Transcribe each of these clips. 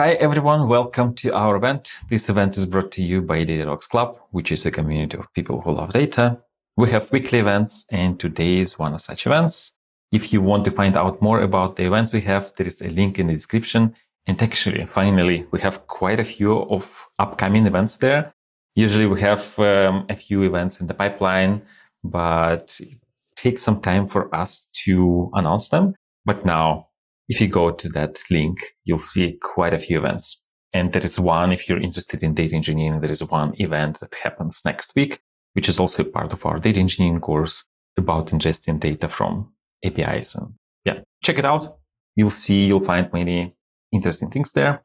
Hi, everyone. Welcome to our event. This event is brought to you by Data DataTalks Club, which is a community of people who love data. We have weekly events and today is one of such events. If you want to find out more about the events we have, there is a link in the description. And actually, finally, we have quite a few of upcoming events there. Usually we have um, a few events in the pipeline, but it takes some time for us to announce them. But now, if you go to that link, you'll see quite a few events. And there is one, if you're interested in data engineering, there is one event that happens next week, which is also part of our data engineering course about ingesting data from APIs. And yeah, check it out. You'll see, you'll find many interesting things there.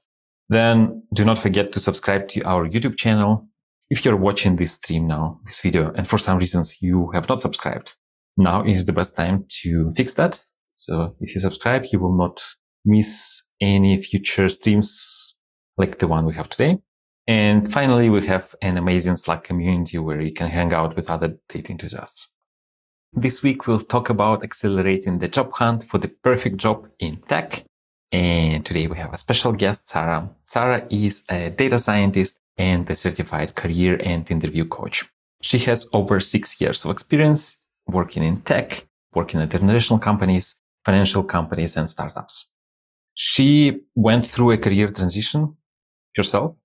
Then do not forget to subscribe to our YouTube channel. If you're watching this stream now, this video, and for some reasons you have not subscribed, now is the best time to fix that. So if you subscribe, you will not miss any future streams like the one we have today. And finally, we have an amazing Slack community where you can hang out with other data enthusiasts. This week, we'll talk about accelerating the job hunt for the perfect job in tech. And today we have a special guest, Sarah. Sarah is a data scientist and a certified career and interview coach. She has over six years of experience working in tech, working at international companies, financial companies, and startups. She went through a career transition herself,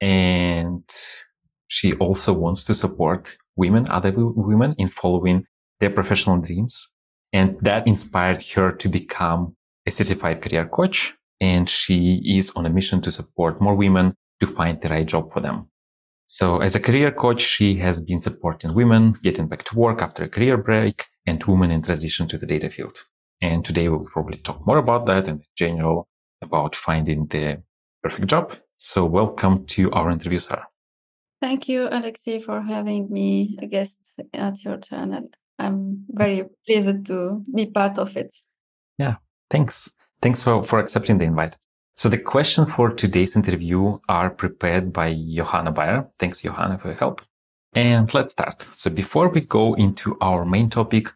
and she also wants to support women, other women in following their professional dreams. And that inspired her to become a certified career coach. And she is on a mission to support more women to find the right job for them. So as a career coach, she has been supporting women getting back to work after a career break and women in transition to the data field. And today we'll probably talk more about that and in general about finding the perfect job. So welcome to our interview, Sarah. Thank you, Alexey, for having me a guest at your channel. I'm very pleased to be part of it. Yeah, thanks. Thanks for, for accepting the invite. So the question for today's interview are prepared by Johanna Bayer. Thanks, Johanna, for your help. And let's start. So before we go into our main topic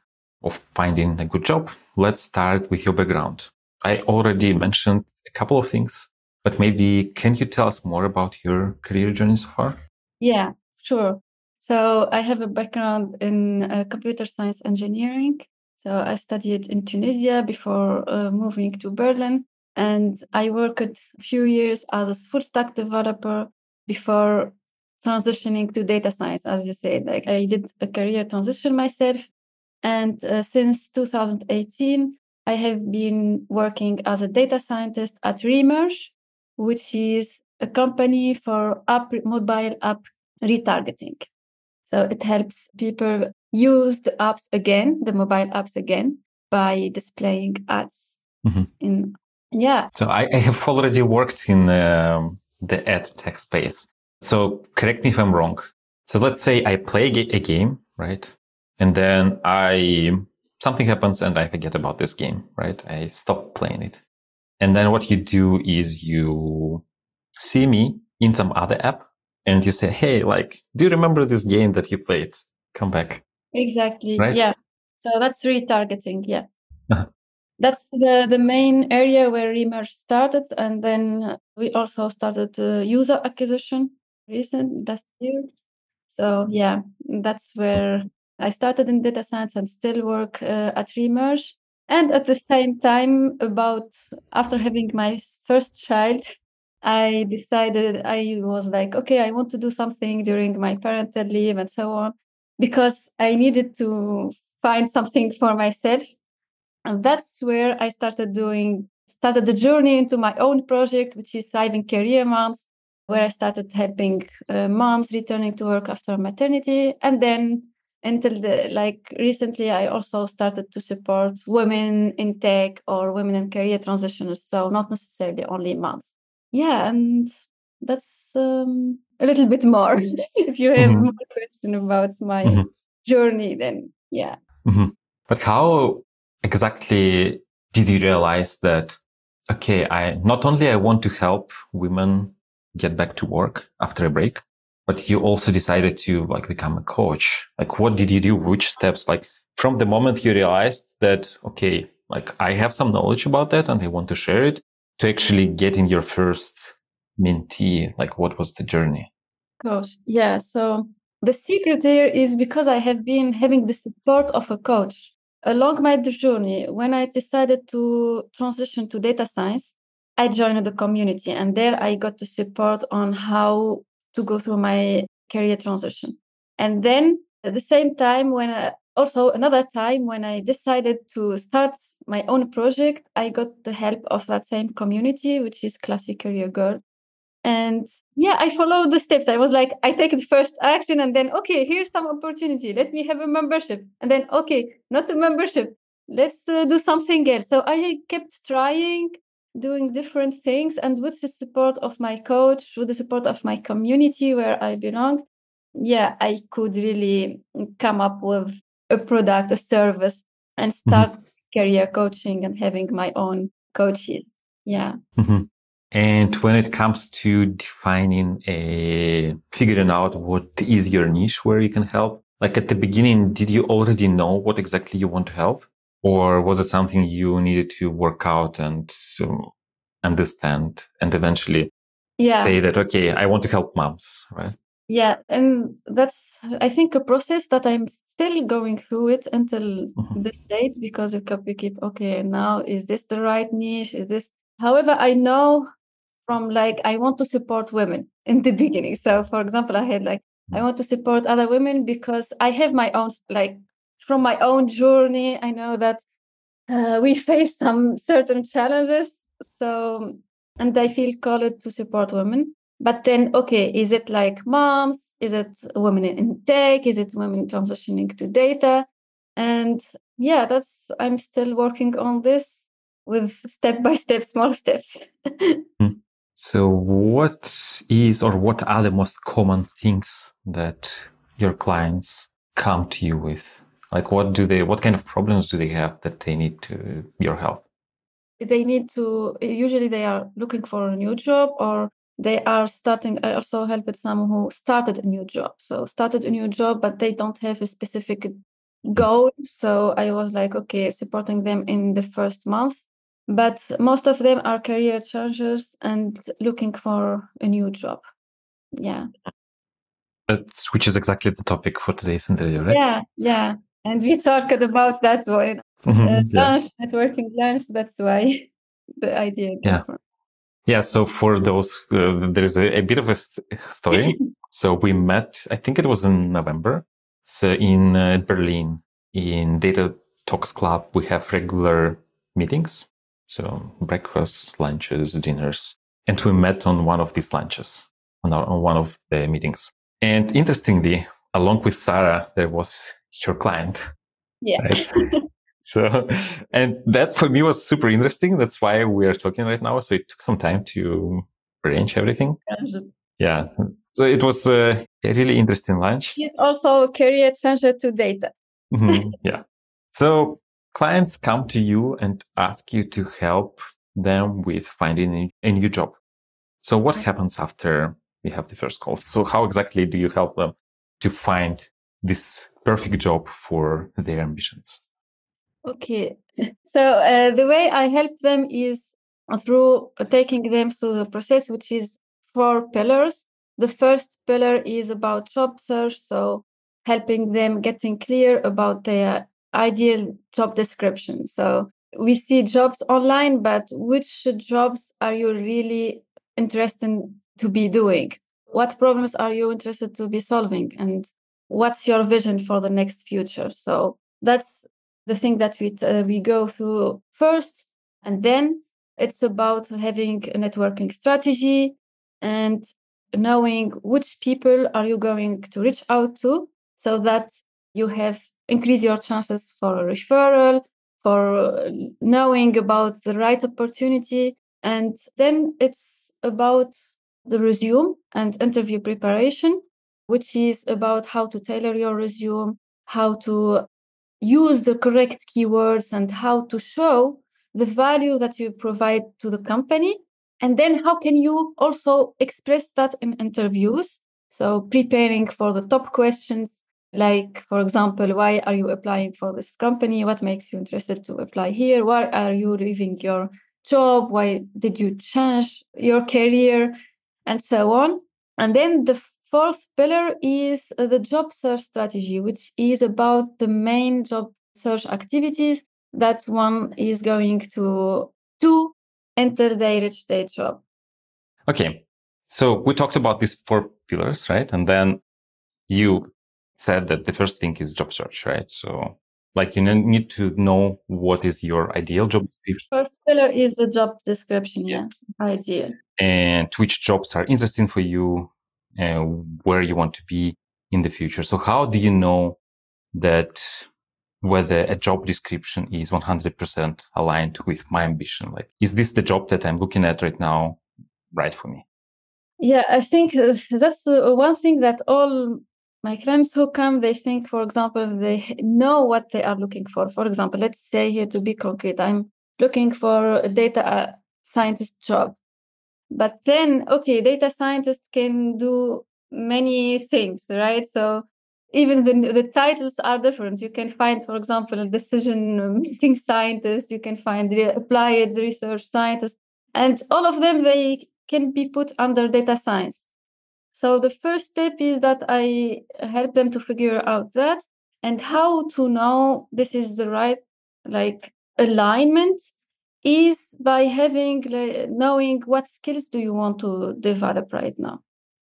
of finding a good job, let's start with your background. I already mentioned a couple of things, but maybe can you tell us more about your career journey so far? Yeah, sure. So I have a background in uh, computer science engineering. So I studied in Tunisia before uh, moving to Berlin. And I worked a few years as a full stack developer before transitioning to data science, as you said. Like I did a career transition myself. And uh, since 2018, I have been working as a data scientist at Remerge, which is a company for app, mobile app retargeting. So it helps people use the apps again, the mobile apps again, by displaying ads mm-hmm. in yeah. So I, I, have already worked in um, the ad tech space. So correct me if I'm wrong. So let's say I play a game, right? And then I something happens and I forget about this game, right? I stop playing it. And then what you do is you see me in some other app and you say, Hey, like, do you remember this game that you played? Come back. Exactly. Right? Yeah. So that's retargeting. Yeah. Uh-huh. That's the, the main area where Remerge started. And then we also started uh, user acquisition recent last year. So yeah, that's where I started in data science and still work uh, at Remerge. And at the same time, about after having my first child, I decided I was like, okay, I want to do something during my parental leave and so on, because I needed to find something for myself. And that's where I started doing, started the journey into my own project, which is Thriving Career Moms, where I started helping uh, moms returning to work after maternity. And then until the, like recently, I also started to support women in tech or women in career transitions. So not necessarily only moms yeah, and that's um, a little bit more. if you have mm-hmm. more question about my mm-hmm. journey, then yeah. Mm-hmm. But how exactly did you realize that? Okay, I not only I want to help women get back to work after a break, but you also decided to like become a coach. Like, what did you do? Which steps? Like, from the moment you realized that, okay, like I have some knowledge about that and I want to share it, to actually getting your first mentee? Like, what was the journey? Coach. Yeah. So the secret here is because I have been having the support of a coach along my journey. When I decided to transition to data science, I joined the community and there I got the support on how to go through my career transition. And then at the same time, when I, also another time when I decided to start my own project, I got the help of that same community, which is Classy Career Girl. And yeah, I followed the steps. I was like, I take the first action and then, okay, here's some opportunity. Let me have a membership. And then, okay, not a membership. Let's uh, do something else. So I kept trying, doing different things. And with the support of my coach, with the support of my community where I belong, yeah, I could really come up with a product, a service, and mm-hmm. start mm-hmm. career coaching and having my own coaches. Yeah. Mm-hmm. And when it comes to defining a, figuring out what is your niche where you can help, like at the beginning, did you already know what exactly you want to help? Or was it something you needed to work out and um, understand and eventually yeah. say that, okay, I want to help moms, right? Yeah. And that's, I think, a process that I'm still going through it until mm-hmm. this date because you keep, okay, now is this the right niche? Is this, however, I know from like I want to support women in the beginning. So for example, I had like I mm. want to support other women because I have my own like from my own journey. I know that uh, we face some certain challenges. So and I feel called to support women. But then, okay, is it like moms? Is it women in tech? Is it women transitioning to data? And yeah, that's I'm still working on this with step by step, small steps. mm. So what is or what are the most common things that your clients come to you with? Like what do they what kind of problems do they have that they need to your help? They need to usually they are looking for a new job or they are starting I also help with some who started a new job. So started a new job but they don't have a specific goal. So I was like, okay, supporting them in the first month but most of them are career changers and looking for a new job yeah That's, which is exactly the topic for today's interview right yeah yeah and we talked about that one mm-hmm, uh, yeah. lunch networking lunch that's why the idea yeah from. yeah so for those uh, there is a, a, bit of a story so we met i think it was in november so in uh, berlin in data talks club we have regular meetings so breakfasts, lunches, dinners. And we met on one of these lunches, on, our, on one of the meetings. And interestingly, along with Sarah, there was your client. Yeah. Right? so, and that for me was super interesting. That's why we are talking right now. So it took some time to arrange everything. Yeah. So it was a really interesting lunch. It's also a career changer to data. mm-hmm. Yeah. So clients come to you and ask you to help them with finding a new job. So what happens after we have the first call? So how exactly do you help them to find this perfect job for their ambitions? Okay. So uh, the way I help them is through taking them through the process, which is four pillars. The first pillar is about job search. So helping them getting clear about their ideal job description. So we see jobs online, but which jobs are you really interested to be doing? What problems are you interested to be solving? And what's your vision for the next future? So that's the thing that we uh, we go through first, and then it's about having a networking strategy and knowing which people are you going to reach out to so that you have increase your chances for a referral, for knowing about the right opportunity. And then it's about the resume and interview preparation, which is about how to tailor your resume, how to use the correct keywords, and how to show the value that you provide to the company. And then how can you also express that in interviews? So preparing for the top questions, like for example why are you applying for this company what makes you interested to apply here why are you leaving your job? Why did you change your career? And so on. And then the fourth pillar is uh, the job search strategy, which is about the main job search activities that one is going to do enter the rich state job. Okay. So we talked about these four pillars, right? And then you said that the first thing is job search, right? So like you need to know what is your ideal job description. First pillar is the job description, yeah, ideal. And which jobs are interesting for you and where you want to be in the future. So how do you know that whether a job description is 100% aligned with my ambition? Like, is this the job that I'm looking at right now right for me? Yeah, I think uh, that's uh, one thing that all my clients who come, they think, for example, they know what they are looking for. For example, let's say here to be concrete, I'm looking for a data uh, scientist job. But then, okay, data scientists can do many things, right? So even the, the titles are different. You can find, for example, a decision making scientist, you can find the applied research scientist, and all of them, they can be put under data science. So the first step is that I help them to figure out that and how to know this is the right like alignment is by having knowing what skills do you want to develop right now.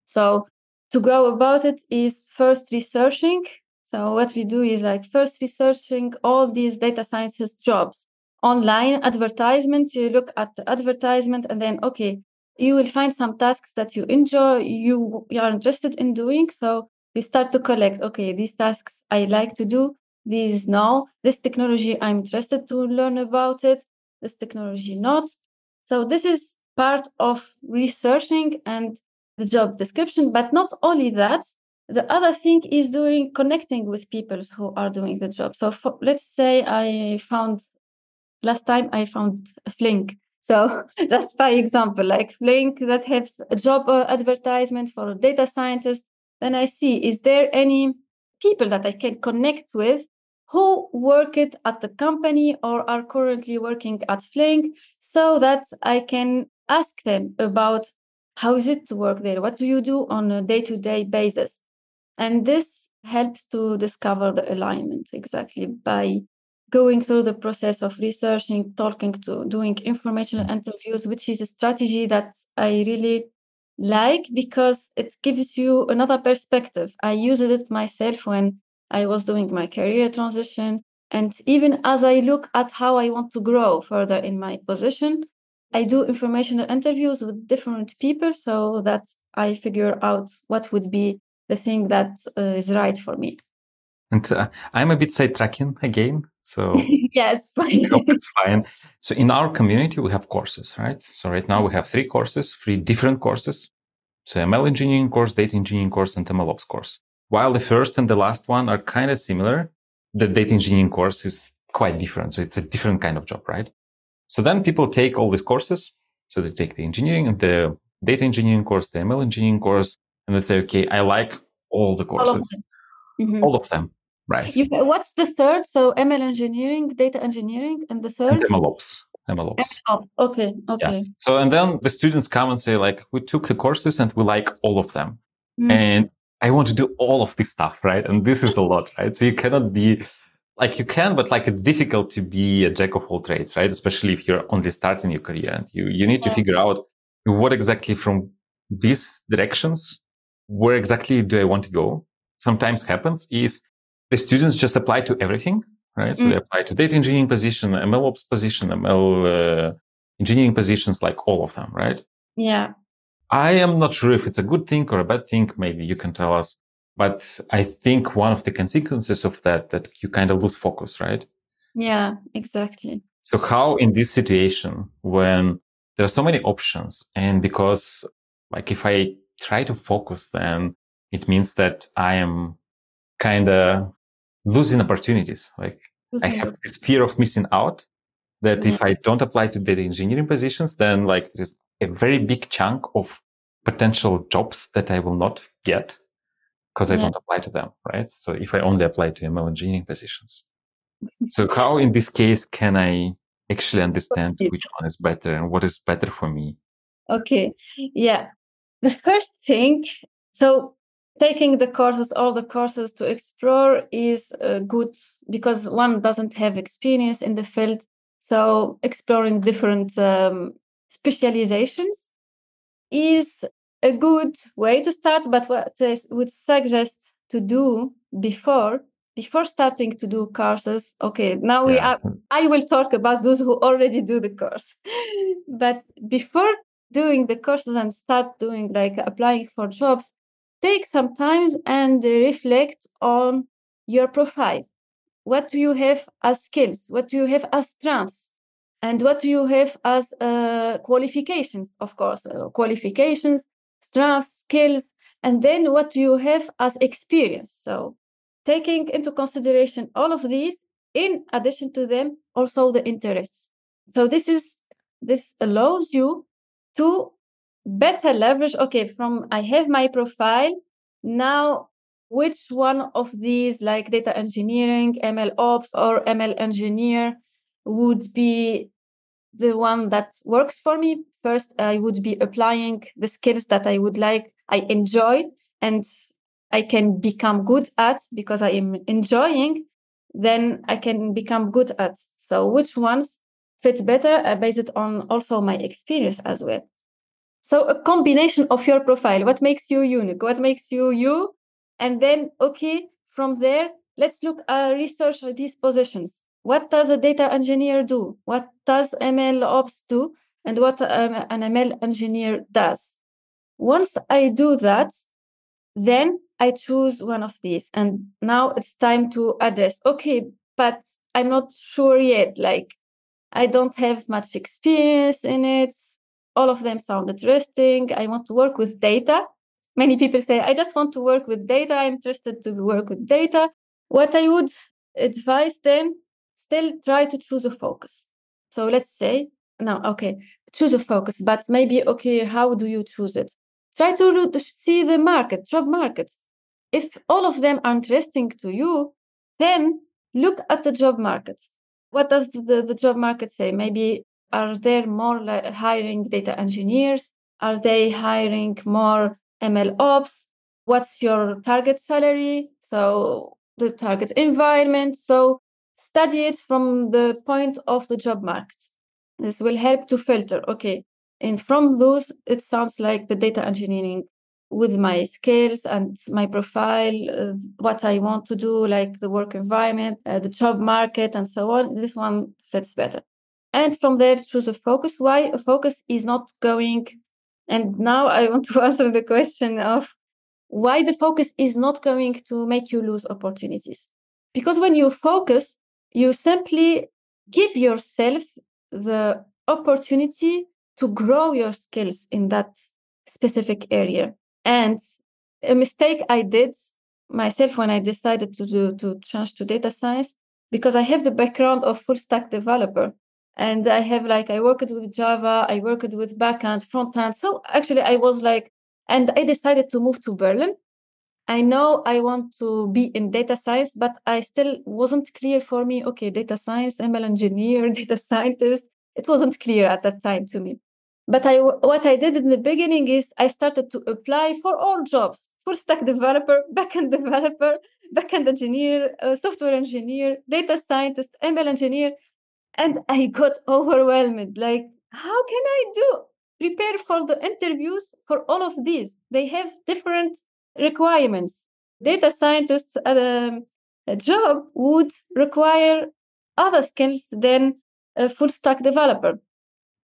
So to go about it is first researching. So what we do is like first researching all these data sciences jobs. Online advertisement you look at the advertisement and then okay you will find some tasks that you enjoy you, you are interested in doing. So you start to collect okay these tasks i like to do these no this technology i'm interested to learn about it this technology not. So this is part of researching and the job description. But not only that, the other thing is doing connecting with people who are doing the job. So for, let's say I found last time I found a Flink. So that's by example, like Flink that has a job uh, advertisement for a data scientist. Then I see is there any people that I can connect with who work it at the company or are currently working at Flink so that I can ask them about how is it to work there? What do you do on a day-to-day basis? And this helps to discover the alignment exactly by going through the process of researching, talking to doing informational interviews, which is a strategy that I really like because it gives you another perspective. I used it myself when I was doing my career transition. And even as I look at how I want to grow further in my position, I do informational interviews with different people so that I figure out what would be the thing that uh, is right for me. And uh, I'm a bit sidetracking again. So, yes, fine. it's fine. So, in our community, we have courses, right? So, right now we have three courses, three different courses. So, ML engineering course, data engineering course, and MLOps course. While the first and the last one are kind of similar, the data engineering course is quite different. So it's a different kind of job, right? So then people take all these courses. So they take the engineering and the data engineering course, the ML engineering course, and they say, okay, I like all the courses, all of them, mm-hmm. all of them right? You, what's the third? So ML engineering, data engineering, and the third? And MLOps. MLOps. Okay, okay. Yeah. So and then the students come and say like, we took the courses and we like all of them. Mm-hmm. And I want to do all of this stuff, right? And this is a lot, right? So you cannot be like you can, but like it's difficult to be a jack of all trades, right? Especially if you're only starting your career and you, you need to figure out what exactly from these directions, where exactly do I want to go? Sometimes happens is the students just apply to everything, right? So mm. they apply to data engineering position, ML ops position, ML uh, engineering positions, like all of them, right? Yeah. I am not sure if it's a good thing or a bad thing. Maybe you can tell us. But I think one of the consequences of that, that you kind of lose focus, right? Yeah, exactly. So how in this situation, when there are so many options and because like if I try to focus, then it means that I am kind of losing opportunities. Like losing I have this fear of missing out that yeah. if I don't apply to data engineering positions, then like there's a very big chunk of potential jobs that I will not get because I don't apply to them, right? So if I only apply to ML engineering positions. so how in this case can I actually understand which one is better and what is better for me? Okay. Yeah. The first thing, so taking the courses, all the courses to explore is uh, good because one doesn't have experience in the field. So exploring different um, specializations is a good way to start. But what I would suggest to do before before starting to do courses okay now we are i will talk about those who already do the course but before doing the courses and start doing like applying for jobs take some time and reflect on your profile what do you have as skills what do you have as strengths and what do you have as uh, qualifications? Of course uh, qualifications strengths skills and then what do you have as experience? So taking into consideration all of these in addition to them also the interests. So this is this allows you to better leverage okay from i have my profile now which one of these like data engineering ml ops or ml engineer would be the one that works for me. First i would be applying the skills that i would like i enjoy and i can become good at because i am enjoying then i can become good at. So which ones fit better uh, based on also my experience as well. So a combination of your profile, what makes you unique, what makes you you, and then okay, from there, let's look at research these positions. What does a data engineer do? What does ML ops do? And what um, an ML engineer does. Once I do that, then I choose one of these. And now it's time to address, okay, but I'm not sure yet. Like, I don't have much experience in it all of them sound interesting. I want to work with data. Many people say, I just want to work with data. I'm interested to work with data. What I would advise then, still try to choose a focus. So let's say, now, okay, choose a focus, but maybe, okay, how do you choose it? Try to see the market, job market. If all of them are interesting to you, then look at the job market. What does the, the job market say? Maybe are there more like hiring data engineers? Are they hiring more ML ops? What's your target salary? So the target environment. So study it from the point of the job market. This will help to filter. Okay. And from those, it sounds like the data engineering with my skills and my profile, uh, what I want to do, like the work environment, uh, the job market, and so on. This one fits better and from there choose a focus why a focus is not going and now i want to answer the question of why the focus is not going to make you lose opportunities because when you focus you simply give yourself the opportunity to grow your skills in that specific area. And a mistake i did myself when i decided to do to change to data science because i have the background of full stack developer. And i have like i worked with java i worked with backend frontend. So actually i was like and i decided to move to berlin i know i want to be in data science but i still wasn't clear for me okay data science ml engineer data scientist it wasn't clear at that time to me. But i what i did in the beginning is i started to apply for all jobs full stack developer backend developer backend engineer uh, software engineer data scientist ml engineer and i got overwhelmed like how can i do prepare for the interviews for all of these? They have different requirements data scientists a job would require other skills than a full stack developer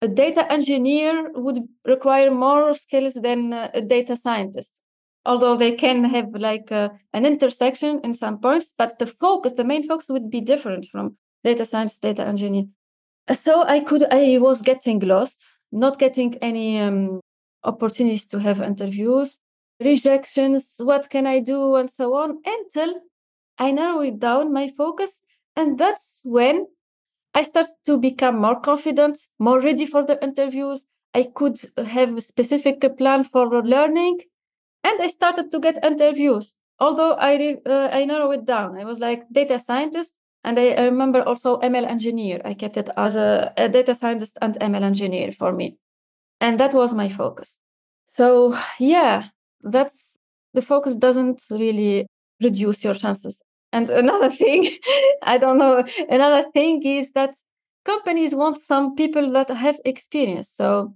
a data engineer would require more skills than a data scientist although they can have like a, an intersection in some points but the focus the main focus would be different from data science, data engineer. So I could, I was getting lost, not getting any um, opportunities to have interviews, rejections, what can I do, and so on, until I narrow it down my focus. And that's when I start to become more confident, more ready for the interviews. I could have a specific plan for learning. And I started to get interviews. Although I, uh, I narrowed it down, I was like data scientist, And I remember also ML engineer. I kept it as a, a data scientist and ML engineer for me. And that was my focus. So yeah, that's the focus doesn't really reduce your chances. And another thing, I don't know, another thing is that companies want some people that have experience. So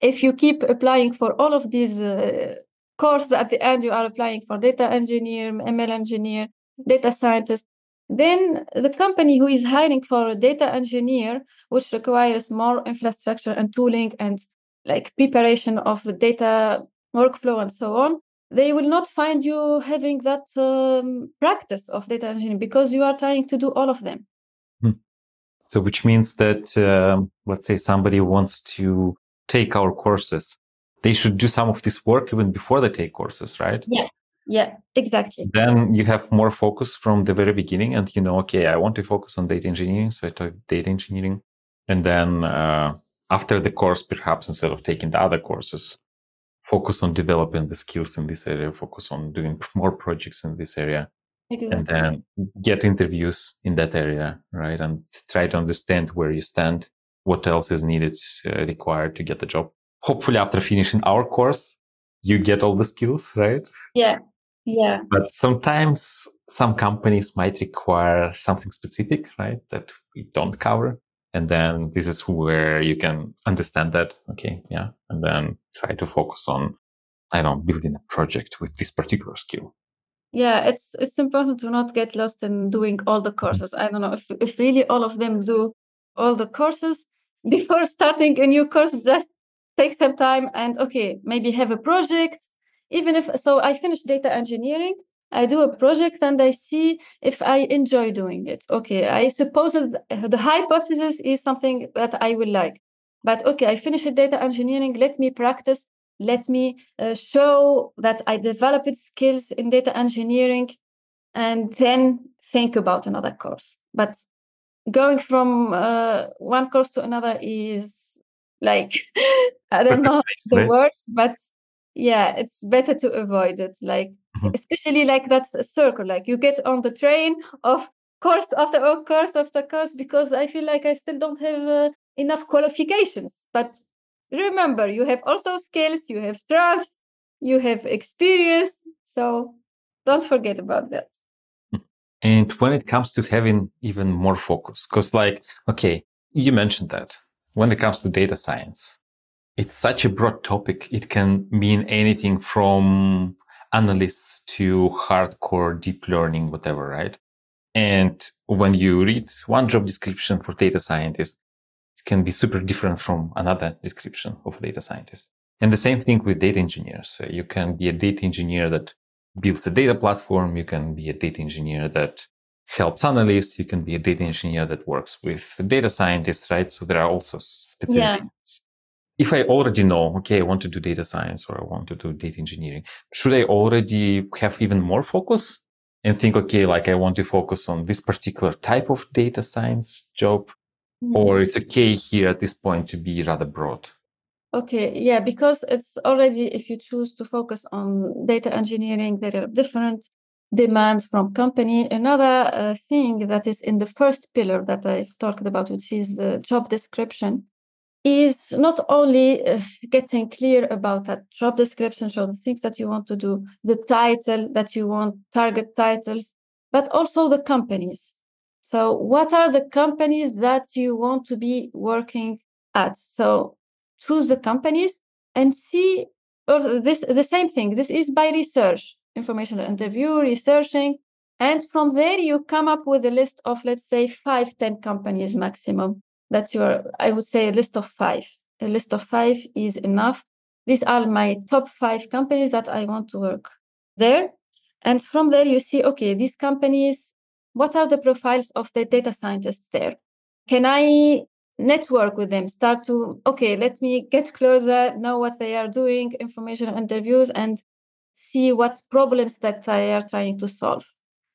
if you keep applying for all of these uh, courses at the end, you are applying for data engineer, ML engineer, data scientist, then the company who is hiring for a data engineer, which requires more infrastructure and tooling and like preparation of the data workflow and so on, they will not find you having that um, practice of data engineering because you are trying to do all of them. Hmm. So, which means that, um, let's say somebody wants to take our courses, they should do some of this work even before they take courses, right? Yeah. Yeah, exactly. Then you have more focus from the very beginning, and you know, okay, I want to focus on data engineering, so I took data engineering, and then uh, after the course, perhaps instead of taking the other courses, focus on developing the skills in this area, focus on doing more projects in this area, exactly. and then get interviews in that area, right? And try to understand where you stand, what else is needed, uh, required to get the job. Hopefully, after finishing our course, you get all the skills, right? Yeah. Yeah. But sometimes some companies might require something specific, right? That we don't cover. And then this is where you can understand that. Okay. Yeah. And then try to focus on, I don't know, building a project with this particular skill. Yeah. It's, it's important to not get lost in doing all the mm-hmm. courses. I don't know if, if really all of them do all the courses before starting a new course, just take some time and okay, maybe have a project even if so i finished data engineering i do a project and i see if i enjoy doing it. Okay i suppose the hypothesis is something that i will like. But okay i finish data engineering. Let me practice. Let me uh, show that i developed skills in data engineering and then think about another course. But going from uh, one course to another is like i don't know the words but yeah it's better to avoid it. Like mm-hmm. especially like that's a circle like you get on the train of course after course after course because i feel like i still don't have uh, enough qualifications but remember you have also skills you have strengths you have experience so don't forget about that and when it comes to having even more focus because like okay you mentioned that when it comes to data science it's such a broad topic. It can mean anything from analysts to hardcore deep learning, whatever, right? And when you read one job description for data scientist, it can be super different from another description of a data scientist. And the same thing with data engineers. So you can be a data engineer that builds a data platform. You can be a data engineer that helps analysts. You can be a data engineer that works with data scientists, right? So there are also specific yeah if I already know, okay, I want to do data science or I want to do data engineering, should I already have even more focus and think, okay, like I want to focus on this particular type of data science job? Mm-hmm. Or it's okay here at this point to be rather broad? Okay, yeah, because it's already, if you choose to focus on data engineering, there are different demands from company. Another uh, thing that is in the first pillar that I've talked about, which is the job description is not only uh, getting clear about that job description, so the things that you want to do, the title that you want, target titles, but also the companies. So, what are the companies that you want to be working at? So, choose the companies and see or this the same thing. This is by research, informational interview, researching, and from there you come up with a list of let's say five, ten companies maximum that you're, I would say a list of five. A list of five is enough. These are my top five companies that I want to work there. And from there, you see, okay, these companies, what are the profiles of the data scientists there? Can I network with them? Start to, okay, let me get closer, know what they are doing, information interviews, and see what problems that they are trying to solve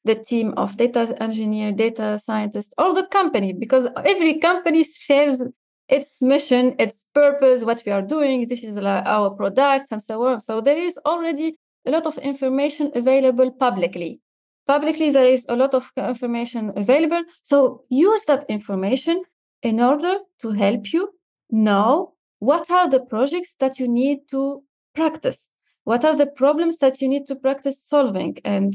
the team of data engineer, data scientist, or the company, because every company shares its mission, its purpose, what we are doing. This is our products and so on. So there is already a lot of information available publicly. publicly there is a lot of information available so use that information in order to help you know what are the projects that you need to practice what are the problems that you need to practice solving and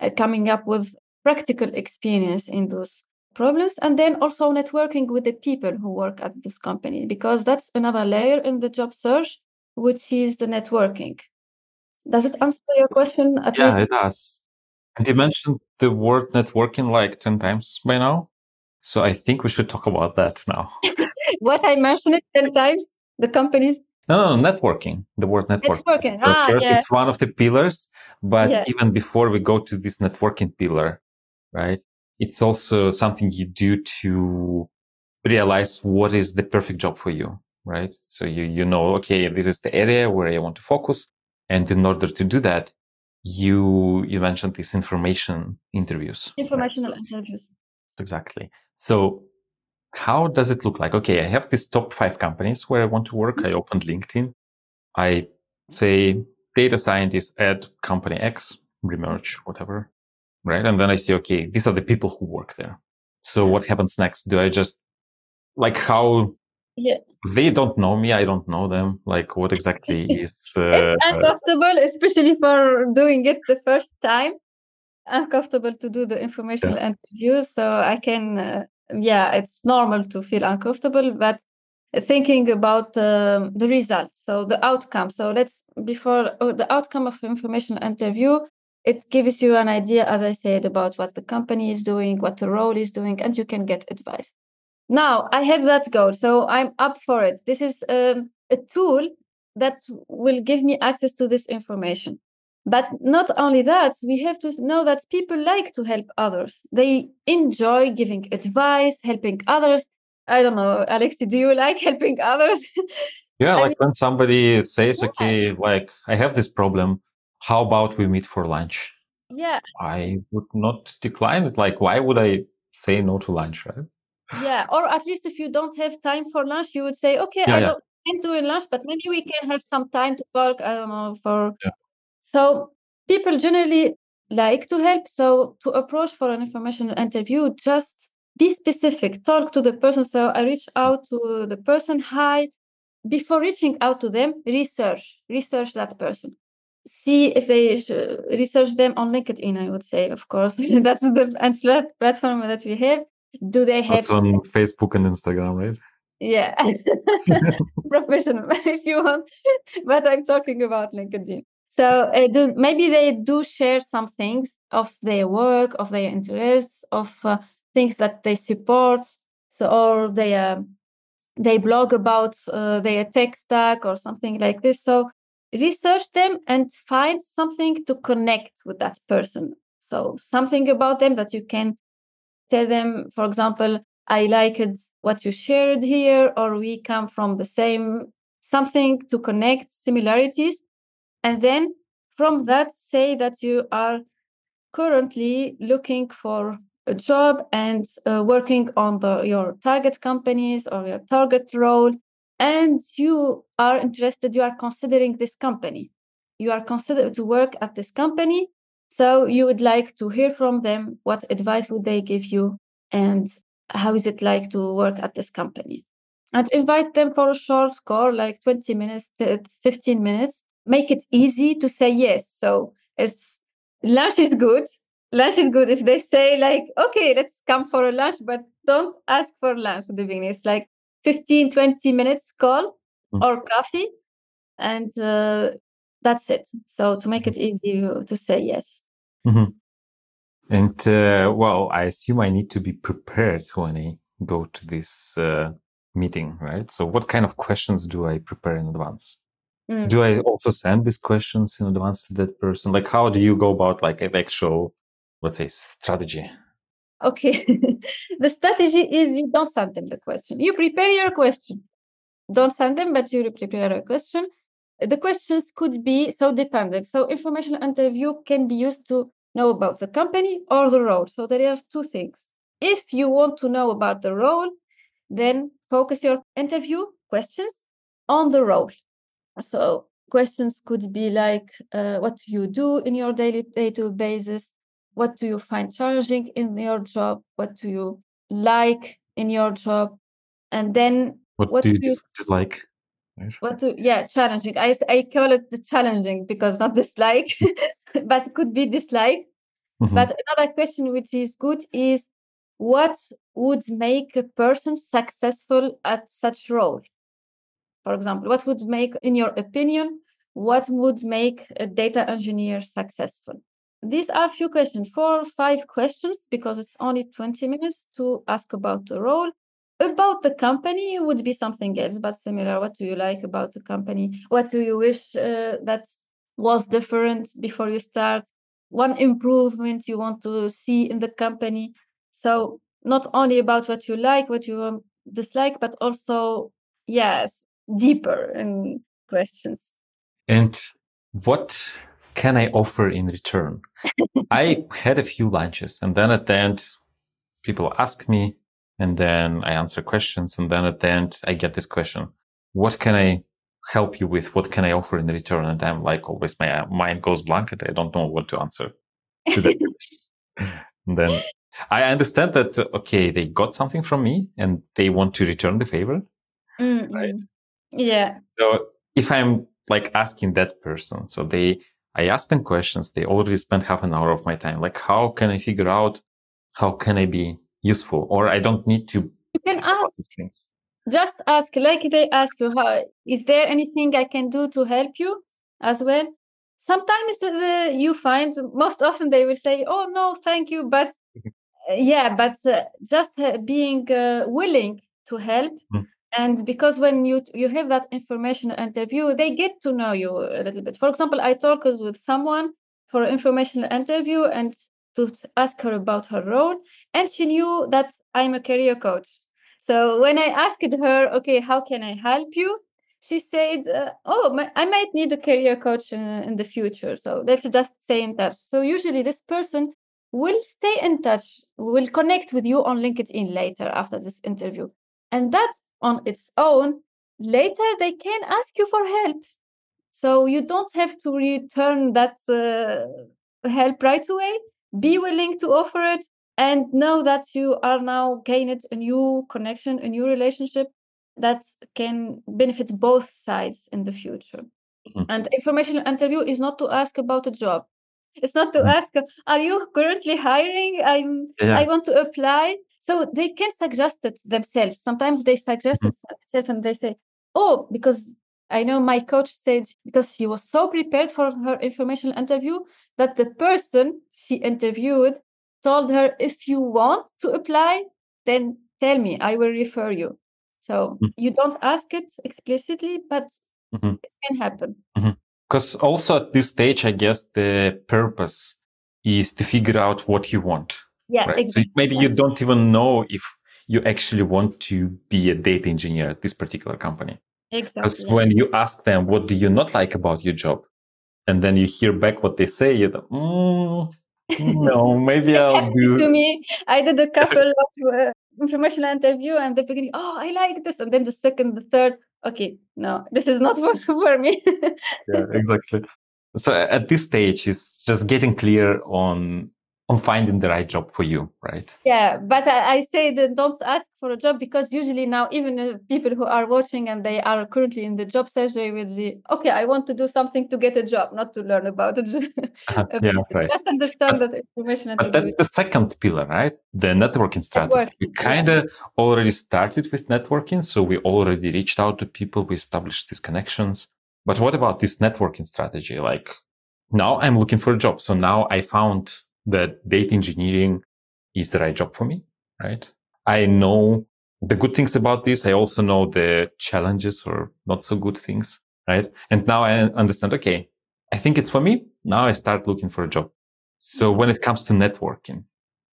Uh, coming up with practical experience in those problems and then also networking with the people who work at this company because that's another layer in the job search which is the networking. Does it answer your question at yeah least? it does. And you mentioned the word networking like 10 times by now. So i think we should talk about that now. What i mentioned it 10 times the companies no, no, networking. The word networking. networking. So ah, first, yeah. it's one of the pillars, but yeah. even before we go to this networking pillar, right? It's also something you do to realize what is the perfect job for you, right? So you you know, okay, this is the area where I want to focus, and in order to do that, you you mentioned these information interviews. Informational right? interviews. Exactly. So how does it look like? Okay, I have these top five companies where I want to work. I opened LinkedIn. I say data scientist at company X, remerge, whatever. Right. And then I see, okay, these are the people who work there. So what happens next? Do I just like how yeah. they don't know me i don't know them like what exactly is uh, uncomfortable especially for doing it the first time uncomfortable to do the informational yeah. interviews so i can uh, yeah, it's normal to feel uncomfortable, but thinking about um, the results, so the outcome. So let's before oh, the outcome of information interview, it gives you an idea, as I said, about what the company is doing, what the role is doing, and you can get advice. Now I have that goal, so I'm up for it. This is um, a tool that will give me access to this information. But not only that, we have to know that people like to help others. They enjoy giving advice, helping others. I don't know, Alexey, do you like helping others? Yeah, I like mean, when somebody says, yeah. okay, like I have this problem. How about we meet for lunch? Yeah. I would not decline it. Like, why would I say no to lunch, right? Yeah. Or at least if you don't have time for lunch, you would say, okay, yeah, I yeah. don't can do lunch, but maybe we can have some time to talk. I don't know, for yeah. So people generally like to help. So to approach for an information interview, just be specific, talk to the person. So I reach out to the person. Hi. Before reaching out to them, research, research that person. See if they research them on LinkedIn. I would say, of course, that's the platform that we have. Do they have Not on Facebook and Instagram, right? Yeah, professional if you want, but I'm talking about LinkedIn. So uh, do, maybe they do share some things of their work, of their interests, of uh, things that they support. So or they uh, they blog about uh, their tech stack or something like this. So research them and find something to connect with that person. So something about them that you can tell them. For example, I liked what you shared here, or we come from the same something to connect similarities and then from that say that you are currently looking for a job and uh, working on the, your target companies or your target role and you are interested you are considering this company. You are considered to work at this company so you would like to hear from them what advice would they give you and how is it like to work at this company. And invite them for a short call like 20 minutes 15 minutes make it easy to say yes. So it's lunch is good. Lunch is good if they say like, okay, let's come for a lunch, but don't ask for lunch at the beginning. It's like 15, 20 minutes call mm-hmm. or coffee. And uh, that's it. So to make it mm-hmm. easy to say yes. Mm-hmm. And uh, well, I assume I need to be prepared when I go to this uh, meeting, right? So what kind of questions do I prepare in advance? Mm. Do I also send these questions in advance to that person? Like, how do you go about like an actual, let's say, strategy? Okay, the strategy is you don't send them the question. You prepare your question. Don't send them, but you prepare a question. The questions could be so dependent. So information interview can be used to know about the company or the role. So there are two things. If you want to know about the role, then focus your interview questions on the role so questions could be like, uh, what do you do in your daily day-to basis? what do you find challenging in your job? What do you like in your job? And then what, what do you, do you dislike? What do, yeah, challenging. I, I call it the challenging because not dislike, but it could be dislike. Mm-hmm. But another question which is good is what would make a person successful at such role? For example, what would make, in your opinion, what would make a data engineer successful? These are a few questions, four five questions, because it's only 20 minutes to ask about the role. About the company would be something else, but similar. What do you like about the company? What do you wish uh, that was different before you start? One improvement you want to see in the company. So not only about what you like, what you dislike, but also yes, deeper in questions. And what can I offer in return? I had a few lunches and then at the end, people ask me and then I answer questions. And then at the end, I get this question. What can I help you with? What can I offer in return? And I'm like, always my mind goes blank and I don't know what to answer to that. and then I understand that, okay, they got something from me and they want to return the favor. Mm-hmm. Right. Yeah. So if I'm like asking that person, so they, I ask them questions, they already spent half an hour of my time. Like, how can I figure out how can I be useful? Or I don't need to. You can ask. Just ask, like they ask you, how, is there anything I can do to help you as well? Sometimes the, you find, most often they will say, oh, no, thank you. But yeah, but uh, just uh, being uh, willing to help. Mm and because when you you have that information interview they get to know you a little bit. For example i talked with someone for an informational interview and to ask her about her role and she knew that i'm a career coach. So when i asked her okay how can i help you? she said uh, oh my, i might need a career coach in, in the future so let's just stay in touch. So usually this person will stay in touch will connect with you on linkedin later after this interview. And that on its own, later they can ask you for help. So you don't have to return that uh, help right away. Be willing to offer it and know that you are now gained a new connection, a new relationship that can benefit both sides in the future. Mm-hmm. And informational interview is not to ask about a job. It's not to mm-hmm. ask, are you currently hiring? I'm yeah. I want to apply. So they can suggest it themselves. Sometimes they suggest it mm-hmm. themselves and they say, oh, because I know my coach said, because she was so prepared for her informational interview that the person she interviewed told her, if you want to apply, then tell me, I will refer you. So mm-hmm. you don't ask it explicitly, but mm-hmm. it can happen. Because mm-hmm. also at this stage, I guess the purpose is to figure out what you want yeah, right? exactly. So maybe you don't even know if you actually want to be a data engineer at this particular company. Exactly. Because when you ask them, what do you not like about your job? And then you hear back what they say, you think, mm, no, maybe I'll do. to me, I did a couple of uh, informational interview and the beginning, oh, I like this. And then the second, the third, okay, no, this is not for, for me. yeah, exactly. So at this stage, it's just getting clear on on finding the right job for you, right? Yeah, but I, I say that don't ask for a job because usually now even uh, people who are watching and they are currently in the job search, they will say, "Okay, I want to do something to get a job, not to learn about it." uh, yeah, right. Just understand but, that information. But that's the second pillar, right? The networking strategy. Networking, we kind of yeah. already started with networking, so we already reached out to people, we established these connections. But what about this networking strategy? Like now I'm looking for a job, so now I found that data engineering is the right job for me, right? I know the good things about this. I also know the challenges or not so good things, right? And now I understand, okay, I think it's for me. Now I start looking for a job. So when it comes to networking,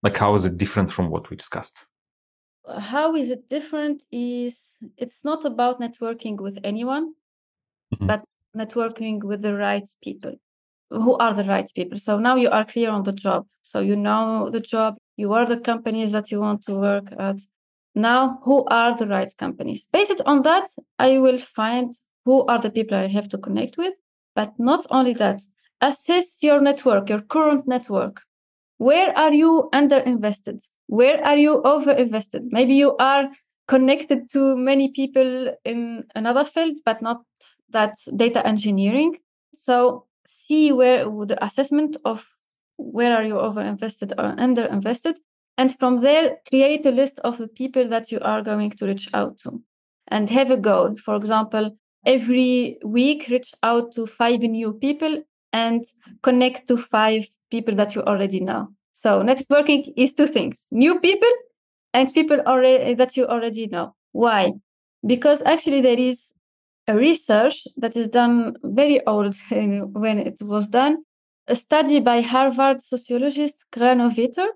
like how is it different from what we discussed? How is it different is it's not about networking with anyone, mm-hmm. but networking with the right people who are the right people. So now you are clear on the job. So you know the job, you are the companies that you want to work at. Now, who are the right companies? Based on that, I will find who are the people I have to connect with. But not only that, assess your network, your current network. where are you underinvested? Where are you overinvested? Maybe you are connected to many people in another field, but not that data engineering. So see where the assessment of where are you overinvested or underinvested. And from there, create a list of the people that you are going to reach out to and have a goal. For example, every week, reach out to five new people and connect to five people that you already know. So networking is two things, new people and people already that you already know. Why? Because actually there is a research that is done very old when it was done, a study by Harvard sociologist Granovetter,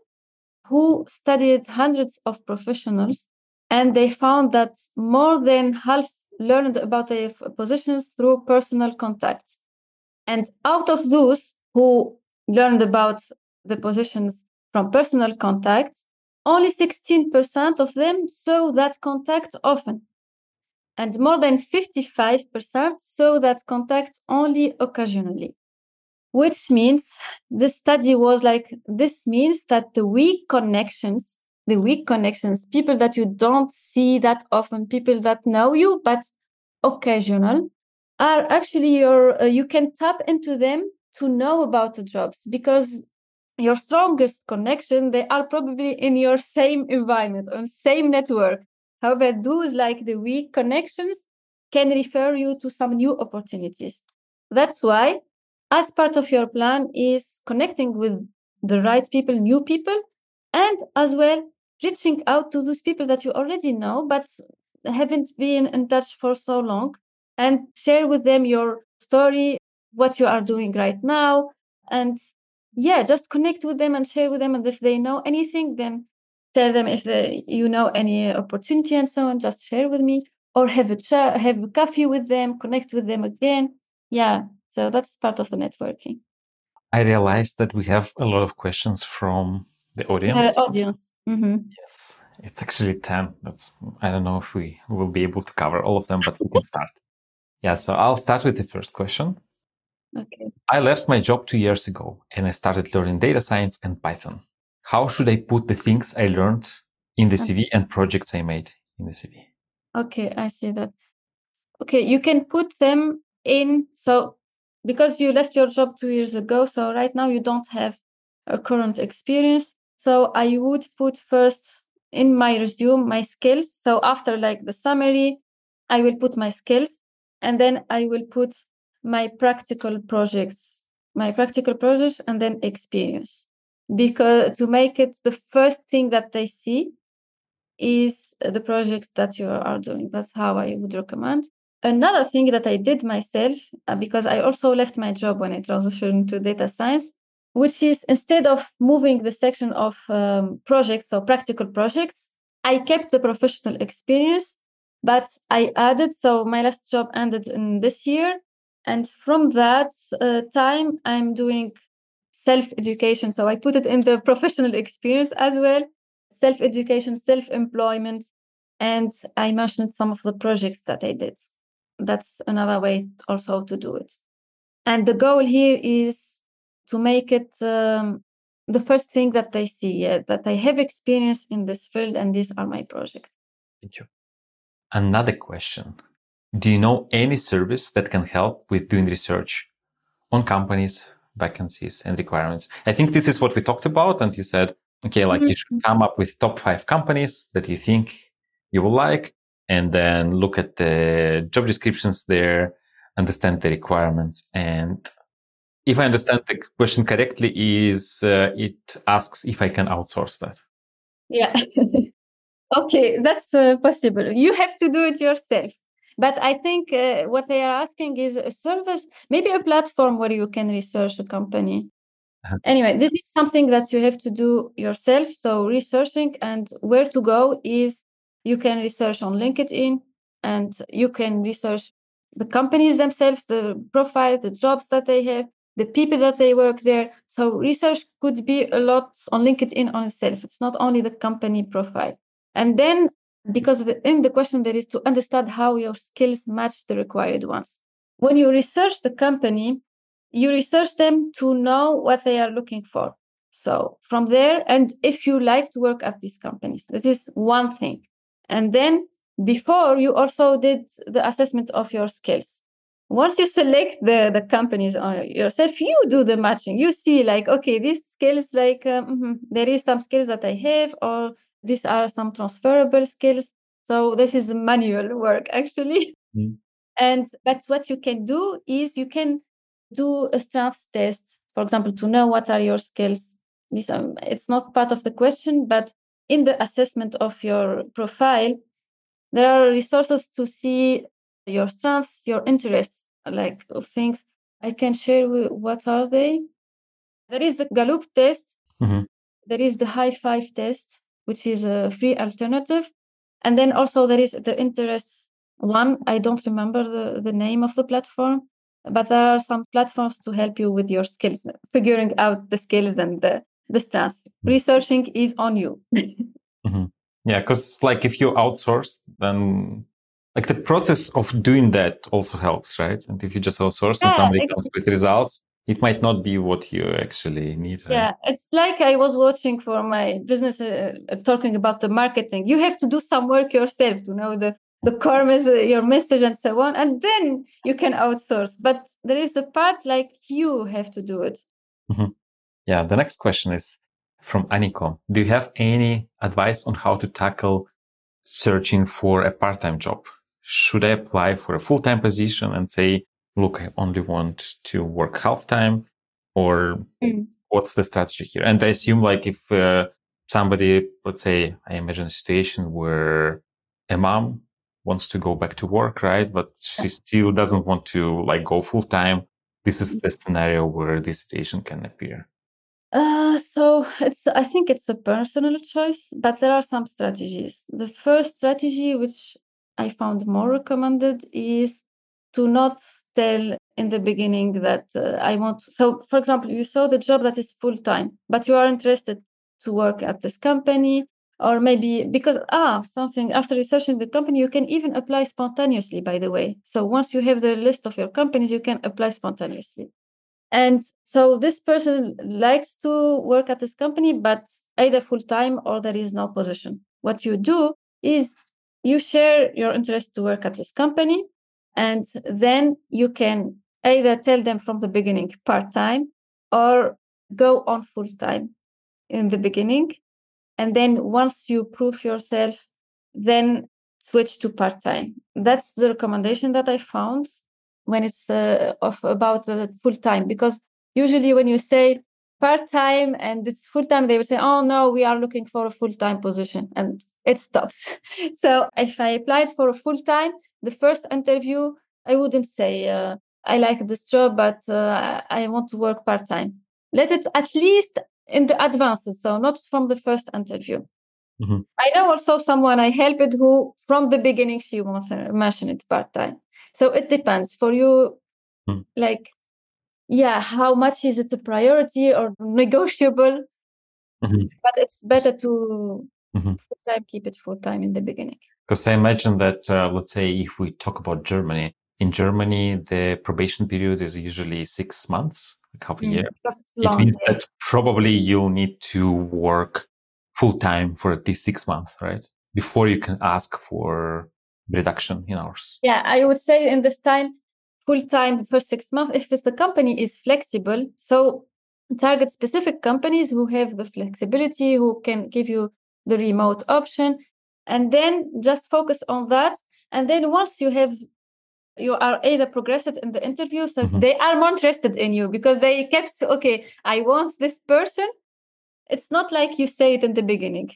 who studied hundreds of professionals, and they found that more than half learned about their positions through personal contact. And out of those who learned about the positions from personal contact, only 16% of them saw that contact often and more than 55% saw that contact only occasionally. Which means the study was like, this means that the weak connections, the weak connections, people that you don't see that often, people that know you, but occasional, are actually your, uh, you can tap into them to know about the jobs because your strongest connection, they are probably in your same environment, on same network. However, those like the weak connections can refer you to some new opportunities. That's why, as part of your plan, is connecting with the right people, new people, and as well reaching out to those people that you already know but haven't been in touch for so long and share with them your story, what you are doing right now, and yeah, just connect with them and share with them. And if they know anything, then tell them if they, you know any opportunity and so on just share with me or have a chat have a coffee with them connect with them again. Yeah so that's part of the networking. I realized that we have a lot of questions from the audience. uh, audience. Mm-hmm. yes it's actually 10 that's i don't know if we will be able to cover all of them but we can start. Yeah so i'll start with the first question. Okay. I left my job two years ago and i started learning data science and python how should I put the things I learned in the uh-huh. CV and projects I made in the CV? Okay, I see that. Okay, you can put them in. So, because you left your job two years ago, so right now you don't have a current experience. So, I would put first in my resume my skills. So, after like the summary, I will put my skills and then I will put my practical projects, my practical projects, and then experience because to make it the first thing that they see is the projects that you are doing. That's how I would recommend. Another thing that I did myself, uh, because I also left my job when I transitioned to data science, which is instead of moving the section of um, projects or practical projects, I kept the professional experience, but I added. So my last job ended in this year. And from that uh, time, I'm doing self education. So I put it in the professional experience as well self education, self employment. And I mentioned some of the projects that I did. That's another way also to do it. And the goal here is to make it um, the first thing that they see yes, that I have experience in this field and these are my projects. Thank you. Another question Do you know any service that can help with doing research on companies, vacancies and requirements. I think this is what we talked about. And you said, okay, like mm-hmm. you should come up with top five companies that you think you will like, and then look at the job descriptions there, understand the requirements. And if I understand the question correctly, is uh, it asks if I can outsource that? Yeah. okay, that's uh, possible. You have to do it yourself. But I think uh, what they are asking is a service, maybe a platform where you can research a company. Uh-huh. Anyway, this is something that you have to do yourself. So, researching and where to go is you can research on LinkedIn and you can research the companies themselves, the profile, the jobs that they have, the people that they work there. So, research could be a lot on LinkedIn on itself. It's not only the company profile. And then because in the question there is to understand how your skills match the required ones when you research the company you research them to know what they are looking for So from there, and if you like to work at these companies, this is one thing. And then before you also did the assessment of your skills. Once you select the, the companies on yourself, you do the matching. You see like, okay, these skills, like um, there is some skills that I have, or these are some transferable skills. So this is manual work actually. Mm. And that's what you can do is you can do a strengths test, for example, to know what are your skills. This, um, it's not part of the question, but in the assessment of your profile, there are resources to see your strengths, your interests, like of things. I can share with, what are they. There is the Gallup test. Mm-hmm. There is the High Five test, which is a free alternative. And then also there is the interest one. I don't remember the, the name of the platform, but there are some platforms to help you with your skills, figuring out the skills and the, the strengths. Mm-hmm. Researching is on you. mm-hmm. Yeah, because like if you outsource, then like the process of doing that also helps, right? And if you just outsource yeah, and somebody comes with results, it might not be what you actually need. Right? Yeah, it's like I was watching for my business uh, uh, talking about the marketing. You have to do some work yourself to know the the core message, your message, and so on, and then you can outsource. But there is a part like you have to do it. Mm-hmm. Yeah. The next question is from Aniko. Do you have any advice on how to tackle searching for a part-time job? Should I apply for a full-time position and say, look, I only want to work half-time or mm. what's the strategy here? And I assume like if uh, somebody, let's say, I imagine a situation where a mom wants to go back to work, right? But she still doesn't want to like go full-time. This is mm. the scenario where this situation can appear. Uh, so it's I think it's a personal choice, but there are some strategies. The first strategy, which I found more recommended, is to not tell in the beginning that uh, I want. So, for example, you saw the job that is full time, but you are interested to work at this company, or maybe because ah something after researching the company, you can even apply spontaneously. By the way, so once you have the list of your companies, you can apply spontaneously. And so this person likes to work at this company, but either full time or there is no position. What you do is you share your interest to work at this company, and then you can either tell them from the beginning part time or go on full time in the beginning. And then once you prove yourself, then switch to part time. That's the recommendation that I found when it's uh, of about uh, full time because usually when you say part time and it's full time they will say oh no we are looking for a full time position and it stops so if i applied for a full time the first interview i wouldn't say uh, i like this job but uh, i want to work part time let it at least in the advances so not from the first interview mm-hmm. i know also someone i helped who from the beginning she mentioned it part time so it depends for you hmm. like yeah how much is it a priority or negotiable mm-hmm. but it's better to mm-hmm. full time keep it full time in the beginning because i imagine that uh, let's say if we talk about germany in germany the probation period is usually six months like half a mm, year. it means that probably you'll need to work full time for at least six months right? Before you can ask for reduction in hours? Yeah, I would say in this time, full time for six months, if the company is flexible, so target specific companies who have the flexibility, who can give you the remote option, and then just focus on that. And then once you have you are either progressed in the interview so mm-hmm. they are more interested in you because they kept okay i want this person. It's not like you say it in the beginning.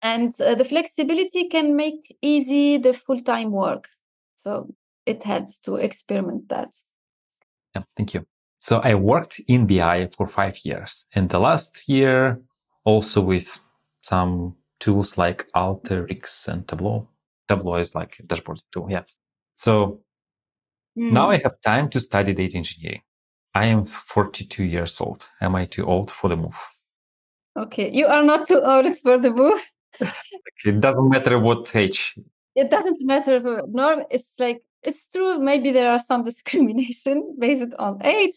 And uh, the flexibility can make easy the full-time work. So it helps to experiment that. Yeah thank you. So i worked in bi for five years and the last year also with some tools like alteryx and tableau tableau is like a dashboard tool yeah so mm. now i have time to study data engineering i am 42 years old am i too old for the move okay you are not too old for the move it doesn't matter what age. It doesn't matter. Norm, it's like it's true. Maybe there are some discrimination based on age,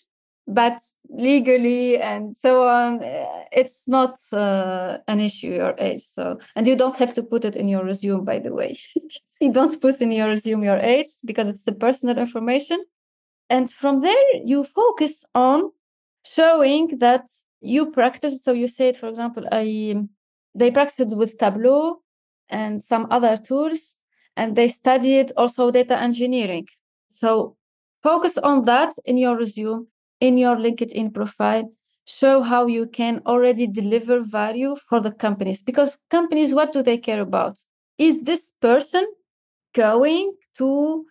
but legally and so on, uh, it's not uh, an issue your age. So, and you don't have to put it in your resume, by the way. you don't put in your resume your age because it's the personal information. And from there, you focus on showing that you practice. So you said, for example, I they practiced with Tableau and some other tools, and they studied also data engineering. So focus on that in your resume, in your LinkedIn profile. Show how you can already deliver value for the companies because companies, what do they care about? Is this person going to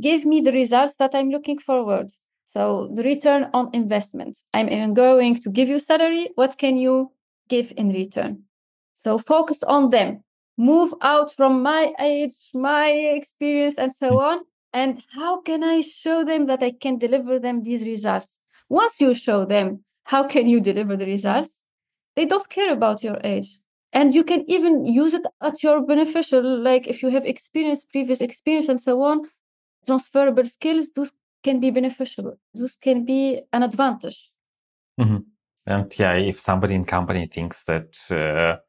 give me the results that I'm looking forward? So the return on investment. I'm even going to give you salary. What can you give in return? So focus on them. Move out from my age, my experience, and so mm. on. And how can I show them that I can deliver them these results? Once you show them how can you deliver the results, they don't care about your age. And you can even use it at your beneficial, like if you have experience, previous experience, and so on, transferable skills, those can be beneficial. Those can be an advantage. Mm-hmm. And yeah, if somebody in company thinks that uh,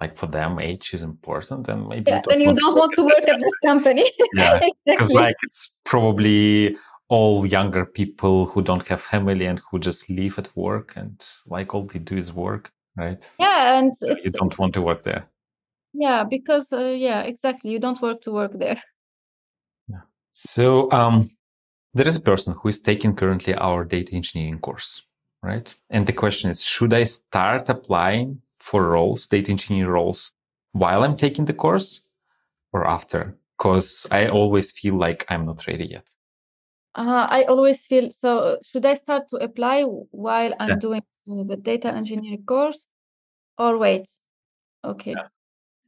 like for them age is important then maybe yeah, then you don't want to work at this company yeah because exactly. like it's probably all younger people who don't have family and who just live at work and like all they do is work right? Yeah and you don't want to work there. Yeah because uh, yeah exactly you don't work to work there. Yeah. So um there is a person who is taking currently our data engineering course right? And the question is should i start applying for roles, data engineering roles, while I'm taking the course or after? Because I always feel like I'm not ready yet. Uh, I always feel so. Should I start to apply while I'm yeah. doing the data engineering course or wait? Okay. Yeah.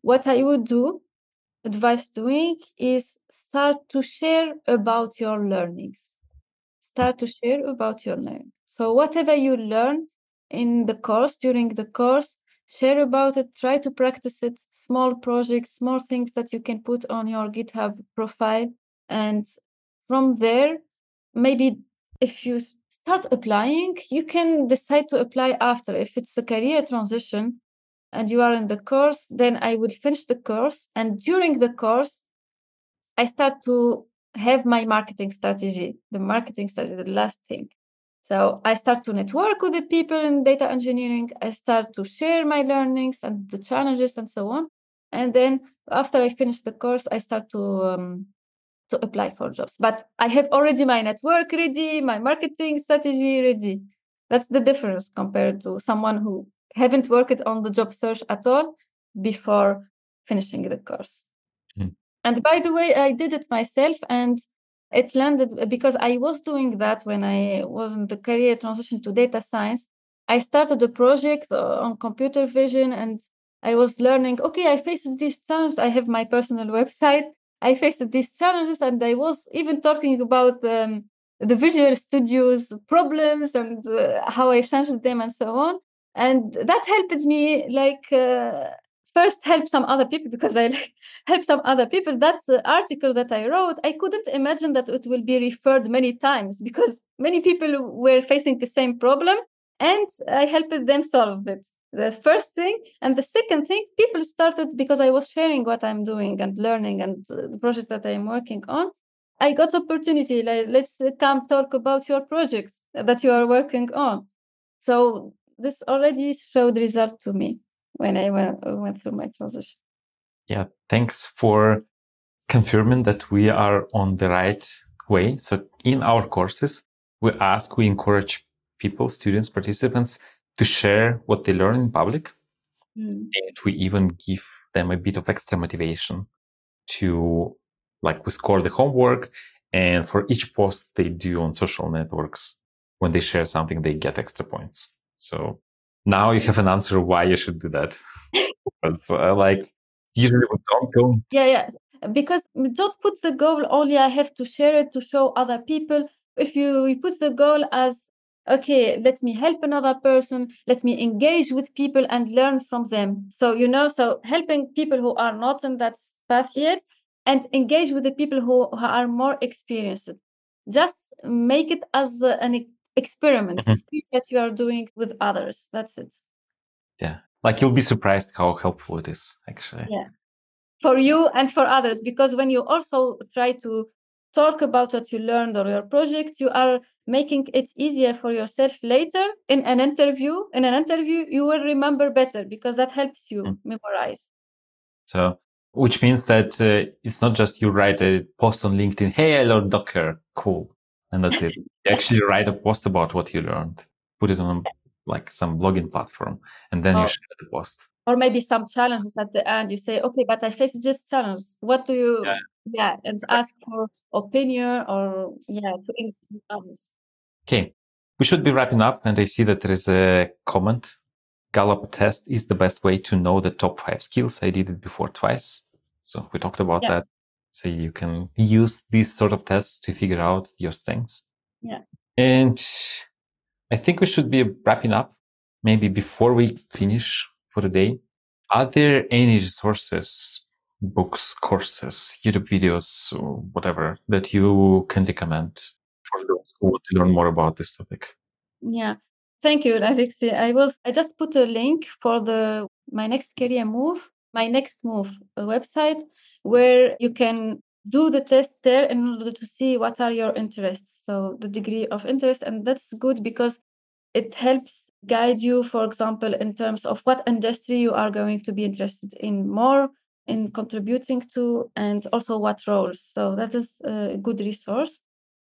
What I would do, advise doing, is start to share about your learnings. Start to share about your learning. So, whatever you learn in the course, during the course, share about it try to practice it small projects small things that you can put on your github profile and from there maybe if you start applying you can decide to apply after if it's a career transition and you are in the course then i will finish the course and during the course i start to have my marketing strategy the marketing strategy the last thing so I start to network with the people in data engineering. I start to share my learnings and the challenges and so on. And then after I finish the course, I start to um, to apply for jobs. But I have already my network ready, my marketing strategy ready. That's the difference compared to someone who haven't worked on the job search at all before finishing the course. Mm. And by the way, I did it myself and it landed because I was doing that when I was in the career transition to data science. I started a project uh, on computer vision and I was learning, okay, I faced these challenges. I have my personal website. I faced these challenges and I was even talking about um, the Visual Studio's problems and uh, how I changed them and so on. And that helped me like uh, first help some other people because I help some other people. That article that I wrote, I couldn't imagine that it will be referred many times because many people were facing the same problem and I helped them solve it. The first thing. And the second thing, people started because I was sharing what I'm doing and learning and uh, the project that I'm working on. I got opportunity like let's uh, come talk about your project that you are working on. So this already showed result to me when I went, uh, went through my transition. Yeah, thanks for confirming that we are on the right way. So in our courses, we ask, we encourage people, students, participants to share what they learn in public. Mm. And we even give them a bit of extra motivation to like we score the homework and for each post they do on social networks, when they share something, they get extra points. So now you have an answer why you should do that. it's uh, like usually we don't go. Yeah, yeah. Because don't put the goal only I have to share it to show other people. If you, you put the goal as okay, let me help another person, let me engage with people and learn from them. So you know, so helping people who are not in that path yet and engage with the people who, who are more experienced. Just make it as an experiment, mm-hmm. that you are doing with others. That's it. Yeah. Like you'll be surprised how helpful it is, actually. Yeah. For you and for others, because when you also try to talk about what you learned or your project, you are making it easier for yourself later in an interview. In an interview, you will remember better because that helps you mm. memorize. So, which means that uh, it's not just you write a post on LinkedIn, hey, I learned Docker, cool, and that's it. you actually write a post about what you learned, put it on like some blogging platform, and then oh. you share the post. Or maybe some challenges at the end. You say, okay, but I faced this challenge. What do you, yeah, yeah and ask for opinion or, yeah, to others. Okay, we should be wrapping up. And I see that there is a comment. Gallup test is the best way to know the top five skills. I did it before twice. So we talked about yeah. that. So you can use these sort of tests to figure out your strengths. Yeah. And I think we should be wrapping up. Maybe before we finish for the day, are there any resources, books, courses, YouTube videos, or whatever that you can recommend for those who want to learn more about this topic? Yeah. Thank you, Alexey. I was I just put a link for the my next career move, my next move website where you can do the test there in order to see what are your interests so the degree of interest and that's good because it helps guide you for example in terms of what industry you are going to be interested in more in contributing to and also what roles so that is a good resource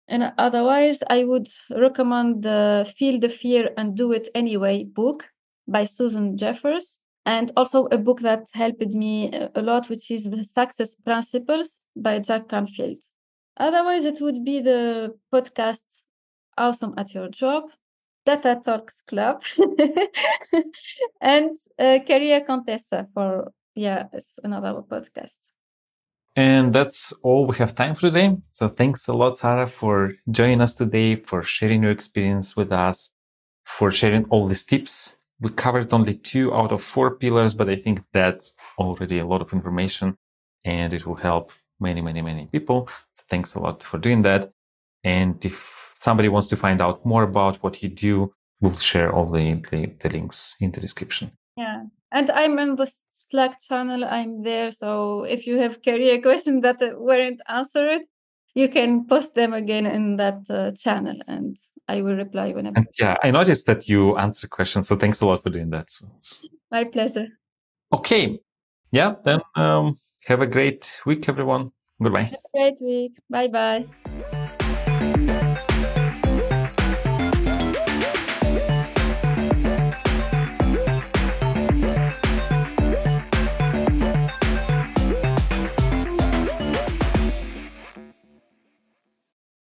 and otherwise i would recommend the feel the fear and do it anyway book by susan jeffers and also a book that helped me a lot, which is The Success Principles by Jack Canfield. Otherwise, it would be the podcast Awesome at Your Job, DataTalks Club, and uh, Career Contessa for, yeah, it's another podcast. And that's all we have time for today. So thanks a lot, Sarah, for joining us today, for sharing your experience with us, for sharing all these tips we covered only two out of four pillars, but I think that's already a lot of information and it will help many, many, many people. So thanks a lot for doing that. And if somebody wants to find out more about what you do, we'll share all the, the, the links in the description. Yeah. And I'm in the Slack channel. I'm there. So if you have career questions that weren't answered, you can post them again in that uh, channel and I will reply whenever. And yeah, I noticed that you answer questions. So thanks a lot for doing that. My pleasure. Okay. Yeah, then um, have a great week, everyone. Goodbye. Have a great week. Bye bye.